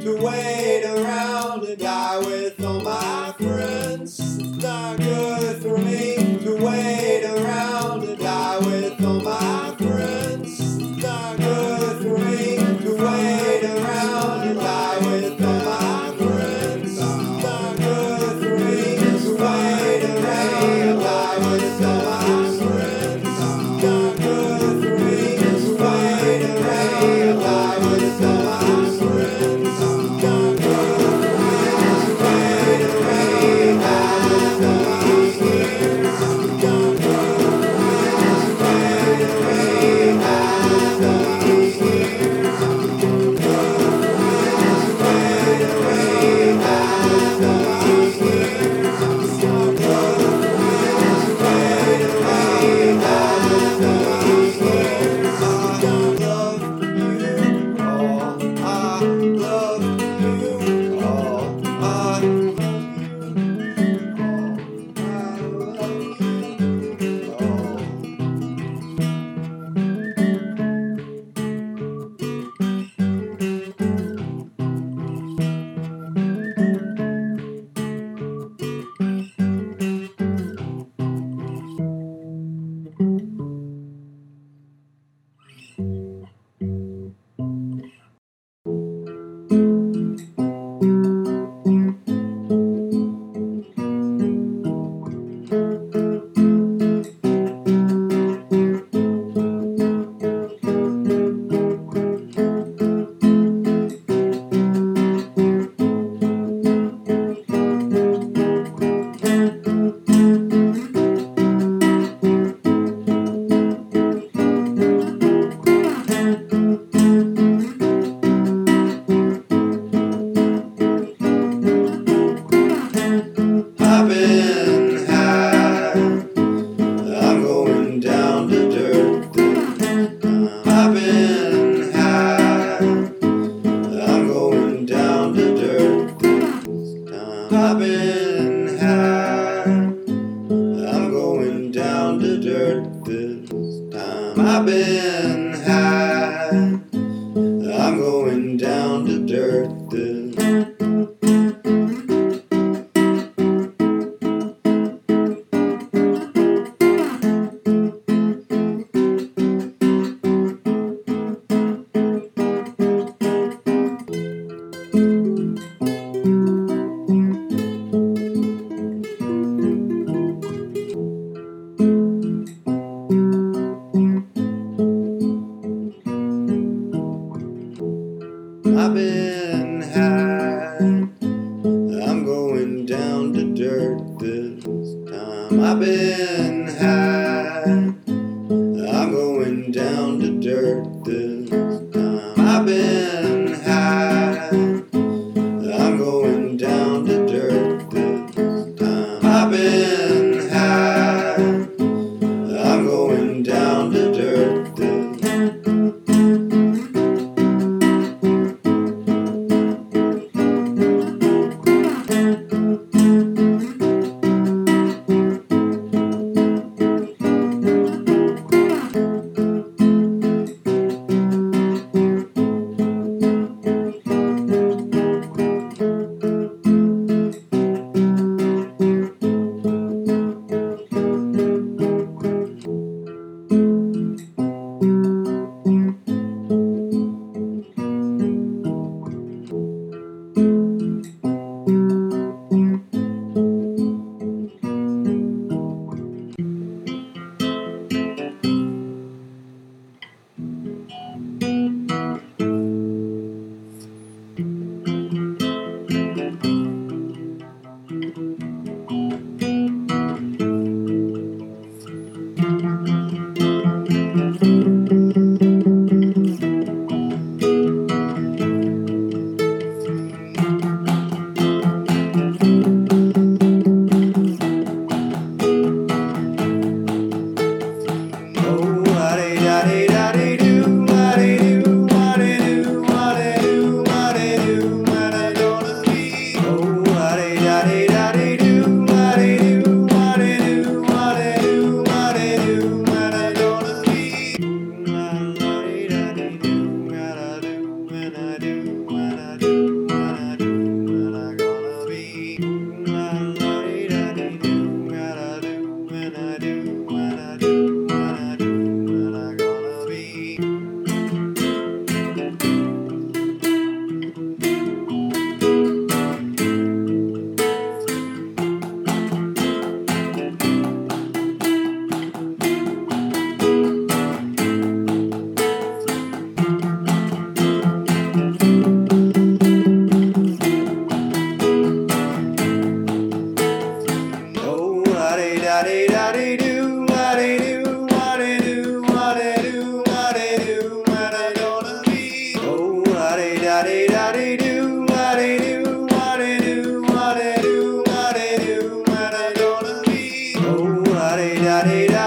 to wait around and die with only. this time. I've been. Abend. da dee da dee doo, la dee doo, la dee doo, la dee doo, la dee doo, la dee gonna be. Oh, la dee da dee da dee doo, la dee doo, la dee doo, la dee doo, la dee doo, la dee gonna be. Oh, la dee da dee da.